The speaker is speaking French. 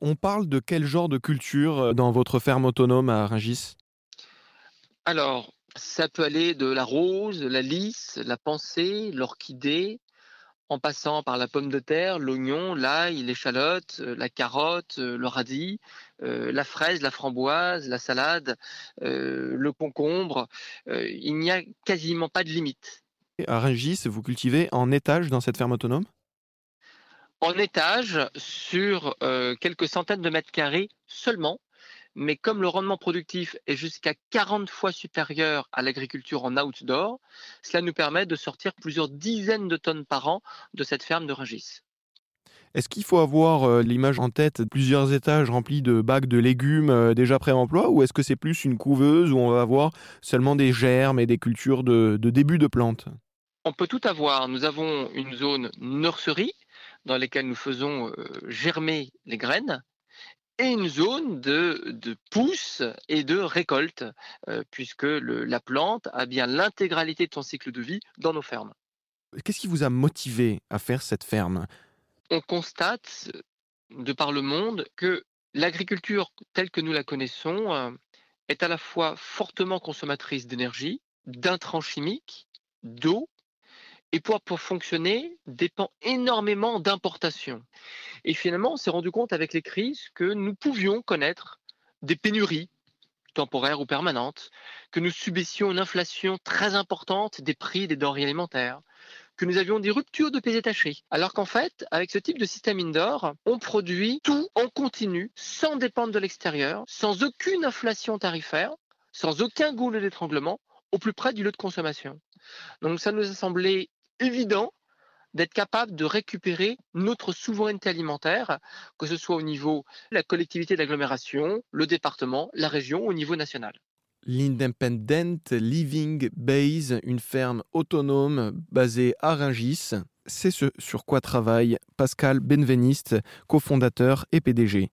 On parle de quel genre de culture euh, dans votre ferme autonome à Rungis? Alors, ça peut aller de la rose, la lys, la pensée, l'orchidée, en passant par la pomme de terre, l'oignon, l'ail, l'échalote, euh, la carotte, euh, le radis, euh, la fraise, la framboise, la salade, le concombre. il n'y a quasiment pas de limite. À Rungis, vous cultivez en étage dans cette ferme autonome? En étage, sur quelques centaines de mètres carrés seulement, mais comme le rendement productif est jusqu'à 40 fois supérieur à l'agriculture en outdoor, cela nous permet de sortir plusieurs dizaines de tonnes par an de cette ferme de Rungis. Est-ce qu'il faut avoir euh, l'image en tête, plusieurs étages remplis de bacs de légumes euh, déjà pré-emploi, ou est-ce que c'est plus une couveuse où on va avoir seulement des germes et des cultures de, début de plantes On peut tout avoir. Nous avons une zone nurserie dans laquelle nous faisons euh, germer les graines et une zone de, de pousse et de récolte, euh, puisque la plante a bien l'intégralité de son cycle de vie dans nos fermes. Qu'est-ce qui vous a motivé à faire cette ferme? On constate, de par le monde, que l'agriculture telle que nous la connaissons euh, est à la fois fortement consommatrice d'énergie, d'intrants chimiques, d'eau et pour, fonctionner dépend énormément d'importations. Et finalement, on s'est rendu compte avec les crises que nous pouvions connaître des pénuries temporaires ou permanentes, que nous subissions une inflation très importante des prix des denrées alimentaires, que nous avions des ruptures de pieds détachés. Alors qu'en fait, avec ce type de système indoor, on produit tout en continu, sans dépendre de l'extérieur, sans aucune inflation tarifaire, sans aucun goulot d'étranglement, au plus près du lieu de consommation. Donc ça nous a semblé évident d'être capable de récupérer notre souveraineté alimentaire, que ce soit au niveau de la collectivité d'agglomération, le département, la région, au niveau national. L'Independent Living Base, une ferme autonome basée à Rungis, c'est ce sur quoi travaille Pascal Benveniste, cofondateur et PDG.